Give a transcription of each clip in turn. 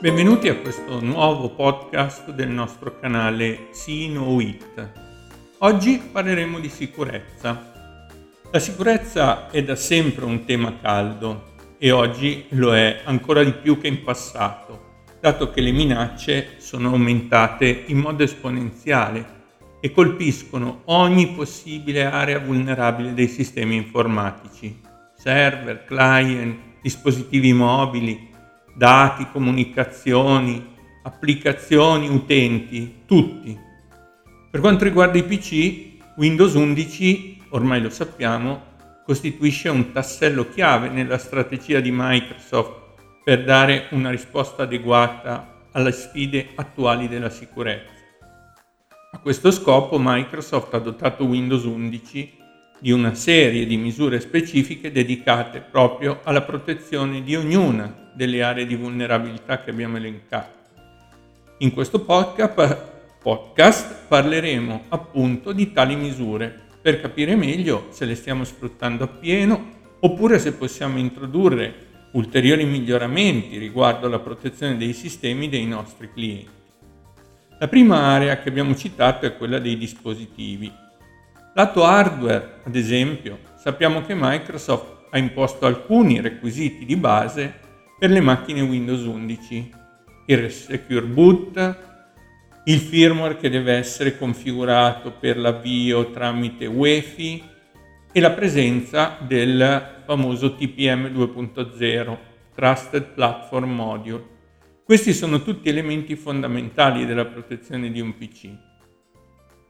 Benvenuti a questo nuovo podcast del nostro canale Know It. Oggi parleremo di sicurezza. La sicurezza è da sempre un tema caldo e oggi lo è ancora di più che in passato, dato che le minacce sono aumentate in modo esponenziale e colpiscono ogni possibile area vulnerabile dei sistemi informatici, server, client, dispositivi mobili, dati, comunicazioni, applicazioni, utenti, tutti. Per quanto riguarda i PC, Windows 11, ormai lo sappiamo, costituisce un tassello chiave nella strategia di Microsoft per dare una risposta adeguata alle sfide attuali della sicurezza. A questo scopo Microsoft ha dotato Windows 11 di una serie di misure specifiche dedicate proprio alla protezione di ognuna delle aree di vulnerabilità che abbiamo elencato. In questo podcast parleremo appunto di tali misure per capire meglio se le stiamo sfruttando appieno oppure se possiamo introdurre ulteriori miglioramenti riguardo alla protezione dei sistemi dei nostri clienti. La prima area che abbiamo citato è quella dei dispositivi. Lato hardware, ad esempio, sappiamo che Microsoft ha imposto alcuni requisiti di base per le macchine Windows 11, il Secure Boot, il firmware che deve essere configurato per l'avvio tramite UEFI e la presenza del famoso TPM 2.0, Trusted Platform Module. Questi sono tutti elementi fondamentali della protezione di un PC.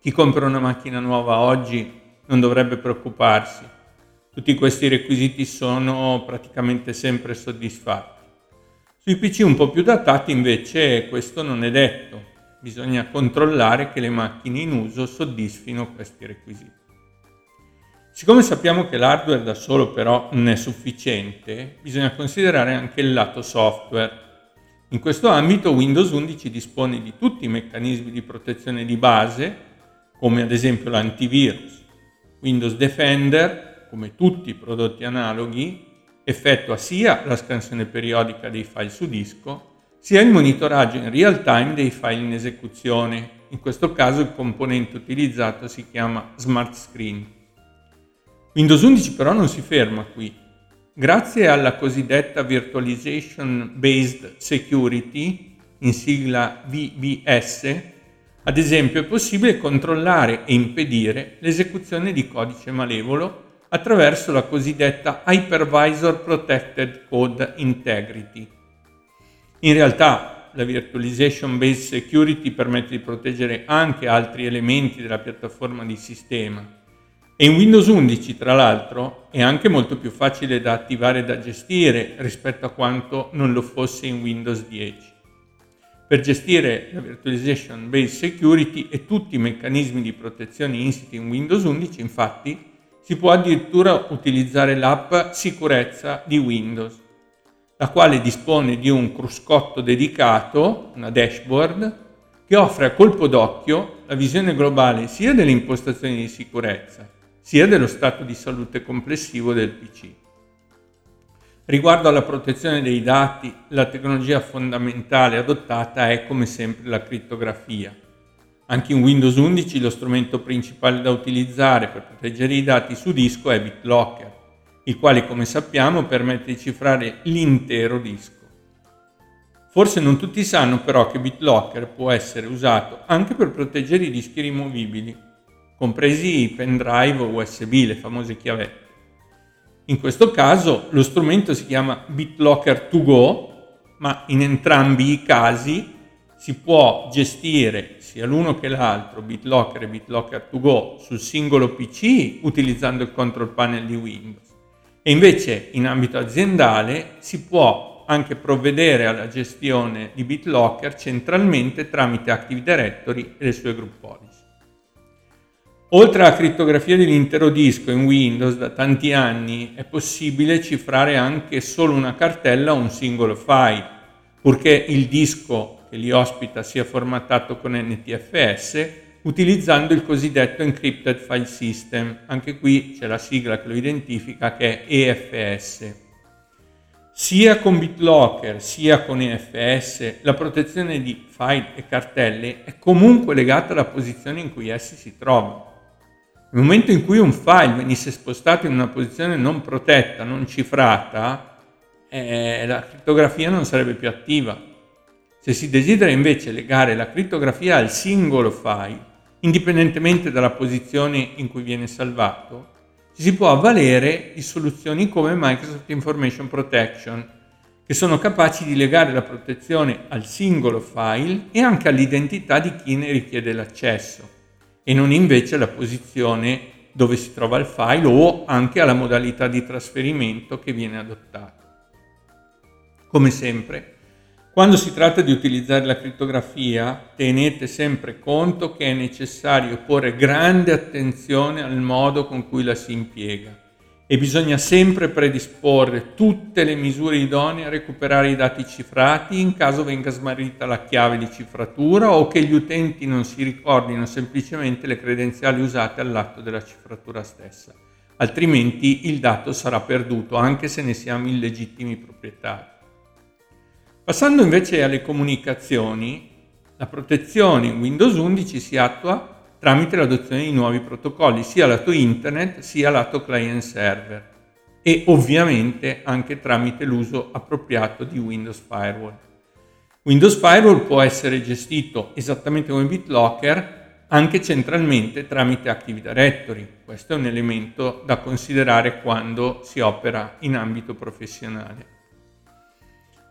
Chi compra una macchina nuova oggi non dovrebbe preoccuparsi. Tutti questi requisiti sono praticamente sempre soddisfatti. Sui PC un po' più datati invece questo non è detto, bisogna controllare che le macchine in uso soddisfino questi requisiti. Siccome sappiamo che l'hardware da solo però non è sufficiente, bisogna considerare anche il lato software. In questo ambito Windows 11 dispone di tutti i meccanismi di protezione di base, come ad esempio l'antivirus. Windows Defender, come tutti i prodotti analoghi, effettua sia la scansione periodica dei file su disco, sia il monitoraggio in real time dei file in esecuzione. In questo caso il componente utilizzato si chiama Smart Screen. Windows 11 però non si ferma qui. Grazie alla cosiddetta Virtualization Based Security, in sigla VBS, ad esempio è possibile controllare e impedire l'esecuzione di codice malevolo attraverso la cosiddetta Hypervisor Protected Code Integrity. In realtà la Virtualization Based Security permette di proteggere anche altri elementi della piattaforma di sistema e in Windows 11 tra l'altro è anche molto più facile da attivare e da gestire rispetto a quanto non lo fosse in Windows 10. Per gestire la Virtualization Based Security e tutti i meccanismi di protezione insiti in Windows 11 infatti si può addirittura utilizzare l'app Sicurezza di Windows, la quale dispone di un cruscotto dedicato, una dashboard, che offre a colpo d'occhio la visione globale sia delle impostazioni di sicurezza, sia dello stato di salute complessivo del PC. Riguardo alla protezione dei dati, la tecnologia fondamentale adottata è come sempre la crittografia anche in Windows 11 lo strumento principale da utilizzare per proteggere i dati su disco è BitLocker, il quale come sappiamo permette di cifrare l'intero disco. Forse non tutti sanno però che BitLocker può essere usato anche per proteggere i dischi rimovibili, compresi i pendrive USB, le famose chiavette. In questo caso lo strumento si chiama BitLocker 2 Go, ma in entrambi i casi si può gestire sia l'uno che l'altro, BitLocker e BitLocker 2 Go, sul singolo PC utilizzando il control panel di Windows. E invece in ambito aziendale si può anche provvedere alla gestione di BitLocker centralmente tramite Active Directory e le sue group policy. Oltre alla crittografia dell'intero disco in Windows da tanti anni è possibile cifrare anche solo una cartella o un singolo file, purché il disco che li ospita sia formattato con NTFS utilizzando il cosiddetto Encrypted File System. Anche qui c'è la sigla che lo identifica che è EFS. sia con BitLocker sia con EFS la protezione di file e cartelle è comunque legata alla posizione in cui essi si trovano. Nel momento in cui un file venisse spostato in una posizione non protetta, non cifrata, eh, la crittografia non sarebbe più attiva. Se si desidera invece legare la crittografia al singolo file, indipendentemente dalla posizione in cui viene salvato, ci si può avvalere di soluzioni come Microsoft Information Protection, che sono capaci di legare la protezione al singolo file e anche all'identità di chi ne richiede l'accesso, e non invece alla posizione dove si trova il file o anche alla modalità di trasferimento che viene adottata. Come sempre, quando si tratta di utilizzare la crittografia, tenete sempre conto che è necessario porre grande attenzione al modo con cui la si impiega e bisogna sempre predisporre tutte le misure idonee a recuperare i dati cifrati in caso venga smarrita la chiave di cifratura o che gli utenti non si ricordino semplicemente le credenziali usate all'atto della cifratura stessa. Altrimenti il dato sarà perduto anche se ne siamo illegittimi proprietari. Passando invece alle comunicazioni, la protezione in Windows 11 si attua tramite l'adozione di nuovi protocolli, sia lato internet sia lato client server e ovviamente anche tramite l'uso appropriato di Windows Firewall. Windows Firewall può essere gestito esattamente come BitLocker anche centralmente tramite Active Directory. Questo è un elemento da considerare quando si opera in ambito professionale.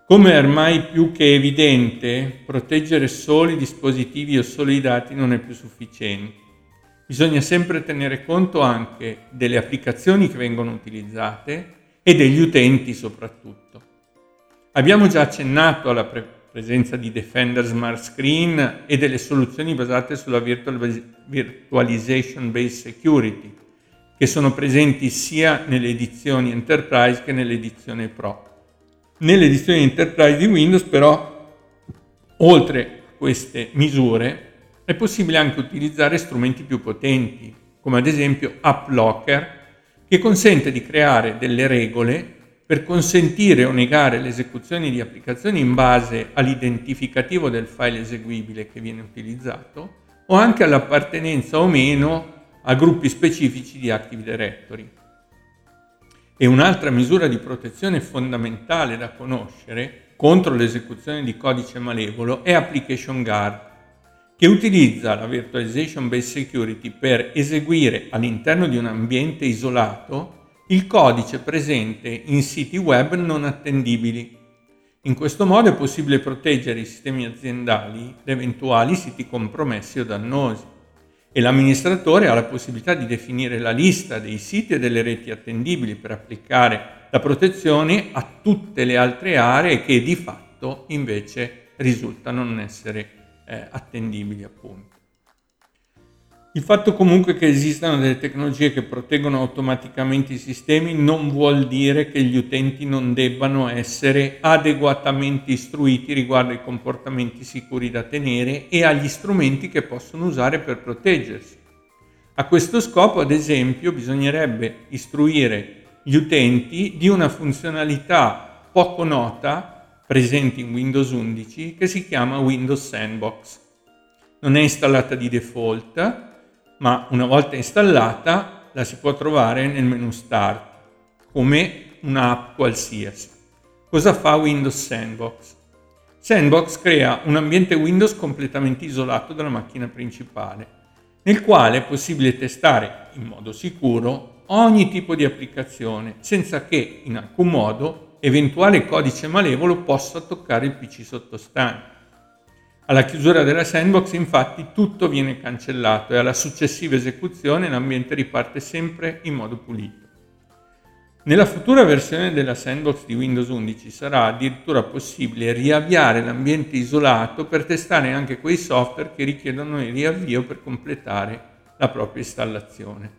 Come è ormai più che evidente, proteggere solo i dispositivi o solo i dati non è più sufficiente. Bisogna sempre tenere conto anche delle applicazioni che vengono utilizzate e degli utenti soprattutto. Abbiamo già accennato alla pre- presenza di Defender Smart Screen e delle soluzioni basate sulla virtual- Virtualization Based Security, che sono presenti sia nelle edizioni Enterprise che nell'edizione Pro. Nell'edizione Enterprise di Windows però, oltre a queste misure, è possibile anche utilizzare strumenti più potenti, come ad esempio AppLocker, che consente di creare delle regole per consentire o negare l'esecuzione di applicazioni in base all'identificativo del file eseguibile che viene utilizzato o anche all'appartenenza o meno a gruppi specifici di Active Directory. E un'altra misura di protezione fondamentale da conoscere contro l'esecuzione di codice malevolo è Application Guard, che utilizza la Virtualization Based Security per eseguire all'interno di un ambiente isolato il codice presente in siti web non attendibili. In questo modo è possibile proteggere i sistemi aziendali da eventuali siti compromessi o dannosi e l'amministratore ha la possibilità di definire la lista dei siti e delle reti attendibili per applicare la protezione a tutte le altre aree che di fatto invece risultano non essere eh, attendibili appunto. Il fatto comunque che esistano delle tecnologie che proteggono automaticamente i sistemi non vuol dire che gli utenti non debbano essere adeguatamente istruiti riguardo ai comportamenti sicuri da tenere e agli strumenti che possono usare per proteggersi. A questo scopo, ad esempio, bisognerebbe istruire gli utenti di una funzionalità poco nota presente in Windows 11 che si chiama Windows Sandbox. Non è installata di default, ma una volta installata la si può trovare nel menu Start come un'app qualsiasi. Cosa fa Windows Sandbox? Sandbox crea un ambiente Windows completamente isolato dalla macchina principale, nel quale è possibile testare in modo sicuro ogni tipo di applicazione, senza che in alcun modo eventuale codice malevolo possa toccare il PC sottostante. Alla chiusura della sandbox infatti tutto viene cancellato e alla successiva esecuzione l'ambiente riparte sempre in modo pulito. Nella futura versione della sandbox di Windows 11 sarà addirittura possibile riavviare l'ambiente isolato per testare anche quei software che richiedono il riavvio per completare la propria installazione.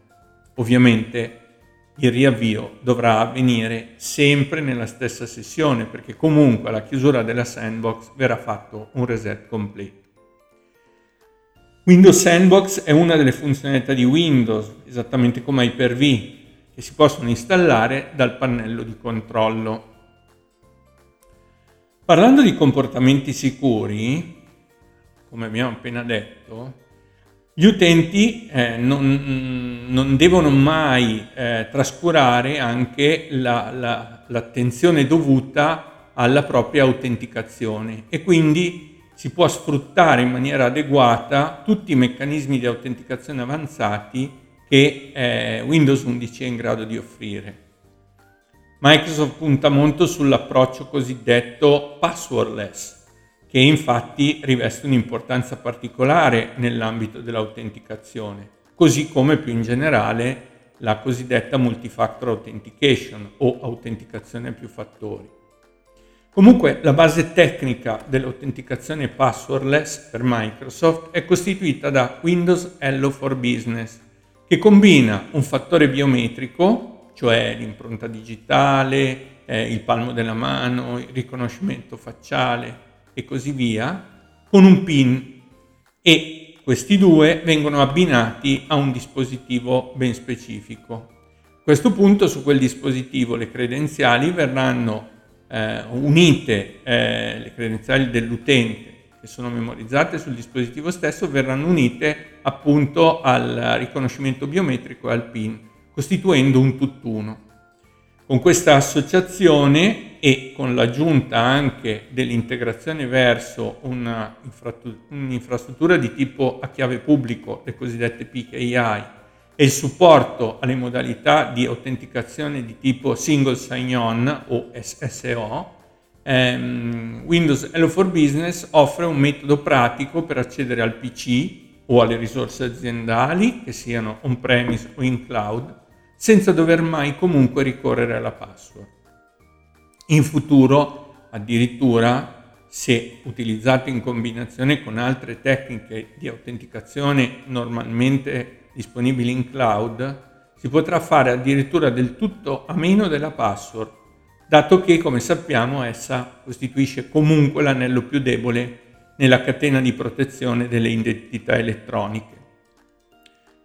Ovviamente il riavvio dovrà avvenire sempre nella stessa sessione perché comunque alla chiusura della sandbox verrà fatto un reset completo. Windows Sandbox è una delle funzionalità di Windows, esattamente come Hyper-V, che si possono installare dal pannello di controllo. Parlando di comportamenti sicuri, come abbiamo appena detto, gli utenti eh, non, non, devono mai eh, trascurare anche la, la, l'attenzione dovuta alla propria autenticazione e quindi si può sfruttare in maniera adeguata tutti i meccanismi di autenticazione avanzati che eh, Windows 11 è in grado di offrire. Microsoft punta molto sull'approccio cosiddetto passwordless, che infatti riveste un'importanza particolare nell'ambito dell'autenticazione, così come più in generale la cosiddetta multifactor authentication o autenticazione a più fattori. Comunque la base tecnica dell'autenticazione passwordless per Microsoft è costituita da Windows Hello for Business, che combina un fattore biometrico cioè l'impronta digitale, eh, il palmo della mano, il riconoscimento facciale e così via, con un PIN e questi due vengono abbinati a un dispositivo ben specifico. A questo punto su quel dispositivo le credenziali verranno eh, unite, eh, le credenziali dell'utente che sono memorizzate sul dispositivo stesso verranno unite appunto al riconoscimento biometrico e al PIN costituendo un tutt'uno. Con questa associazione e con l'aggiunta anche dell'integrazione verso una un'infrastruttura di tipo a chiave pubblico, le cosiddette PKI, e il supporto alle modalità di autenticazione di tipo Single Sign-On o SSO, ehm, Windows Hello for Business offre un metodo pratico per accedere al PC o alle risorse aziendali, che siano on-premise o in cloud, senza dover mai comunque ricorrere alla password. In futuro, addirittura, se utilizzato in combinazione con altre tecniche di autenticazione normalmente disponibili in cloud, si potrà fare addirittura del tutto a meno della password, dato che, come sappiamo, essa costituisce comunque l'anello più debole nella catena di protezione delle identità elettroniche.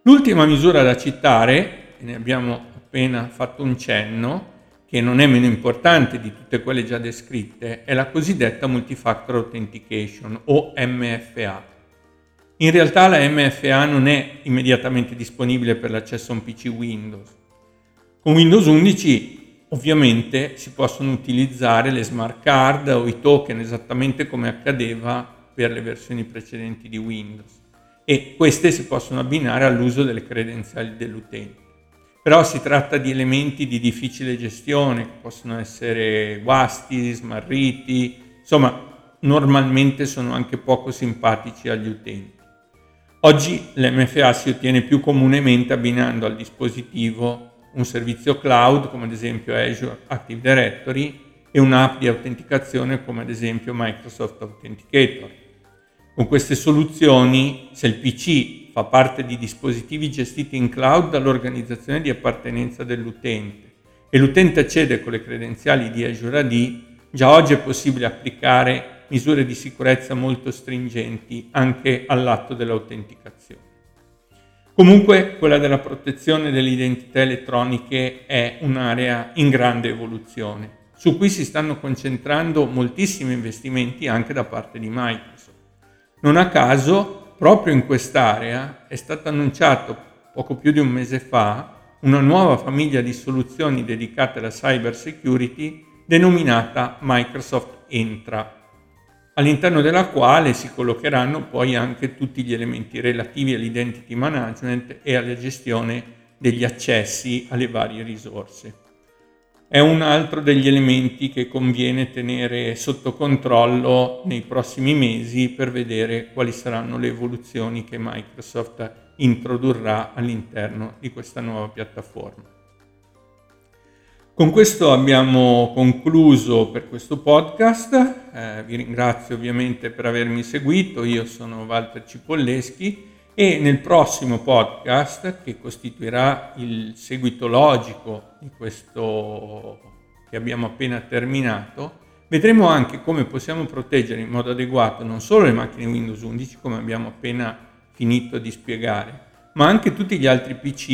L'ultima misura da citare e ne abbiamo appena fatto un cenno, che non è meno importante di tutte quelle già descritte, è la cosiddetta Multifactor Authentication o MFA. In realtà la MFA non è immediatamente disponibile per l'accesso a un PC Windows. Con Windows 11 ovviamente si possono utilizzare le smart card o i token esattamente come accadeva per le versioni precedenti di Windows e queste si possono abbinare all'uso delle credenziali dell'utente però si tratta di elementi di difficile gestione, possono essere guasti, smarriti, insomma normalmente sono anche poco simpatici agli utenti. Oggi l'MFA si ottiene più comunemente abbinando al dispositivo un servizio cloud come ad esempio Azure Active Directory e un'app di autenticazione come ad esempio Microsoft Authenticator. Con queste soluzioni, se il PC fa parte di dispositivi gestiti in cloud dall'organizzazione di appartenenza dell'utente e l'utente accede con le credenziali di Azure AD, già oggi è possibile applicare misure di sicurezza molto stringenti anche all'atto dell'autenticazione. Comunque quella della protezione delle identità elettroniche è un'area in grande evoluzione, su cui si stanno concentrando moltissimi investimenti anche da parte di Microsoft. Non a caso proprio in quest'area è stato annunciato poco più di un mese fa una nuova famiglia di soluzioni dedicate alla cyber security denominata Microsoft Entra, all'interno della quale si collocheranno poi anche tutti gli elementi relativi all'identity management e alla gestione degli accessi alle varie risorse è un altro degli elementi che conviene tenere sotto controllo nei prossimi mesi per vedere quali saranno le evoluzioni che Microsoft introdurrà all'interno di questa nuova piattaforma. Con questo abbiamo concluso per questo podcast, eh, vi ringrazio ovviamente per avermi seguito, io sono Walter Cipolleschi e nel prossimo podcast, che costituirà il seguito logico di questo che abbiamo appena terminato, vedremo anche come possiamo proteggere in modo adeguato non solo le macchine Windows 11, come abbiamo appena finito di spiegare, ma anche tutti gli altri PC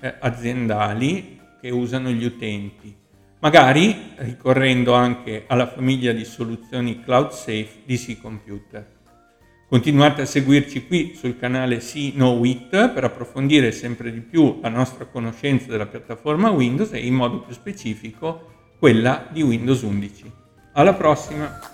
eh, aziendali che usano gli utenti. magari ricorrendo anche alla famiglia di soluzioni cloud safe di C Computer. Continuate a seguirci qui sul canale See Know It per approfondire sempre di più la nostra conoscenza della piattaforma Windows e in modo più specifico quella di Windows 11. Alla prossima!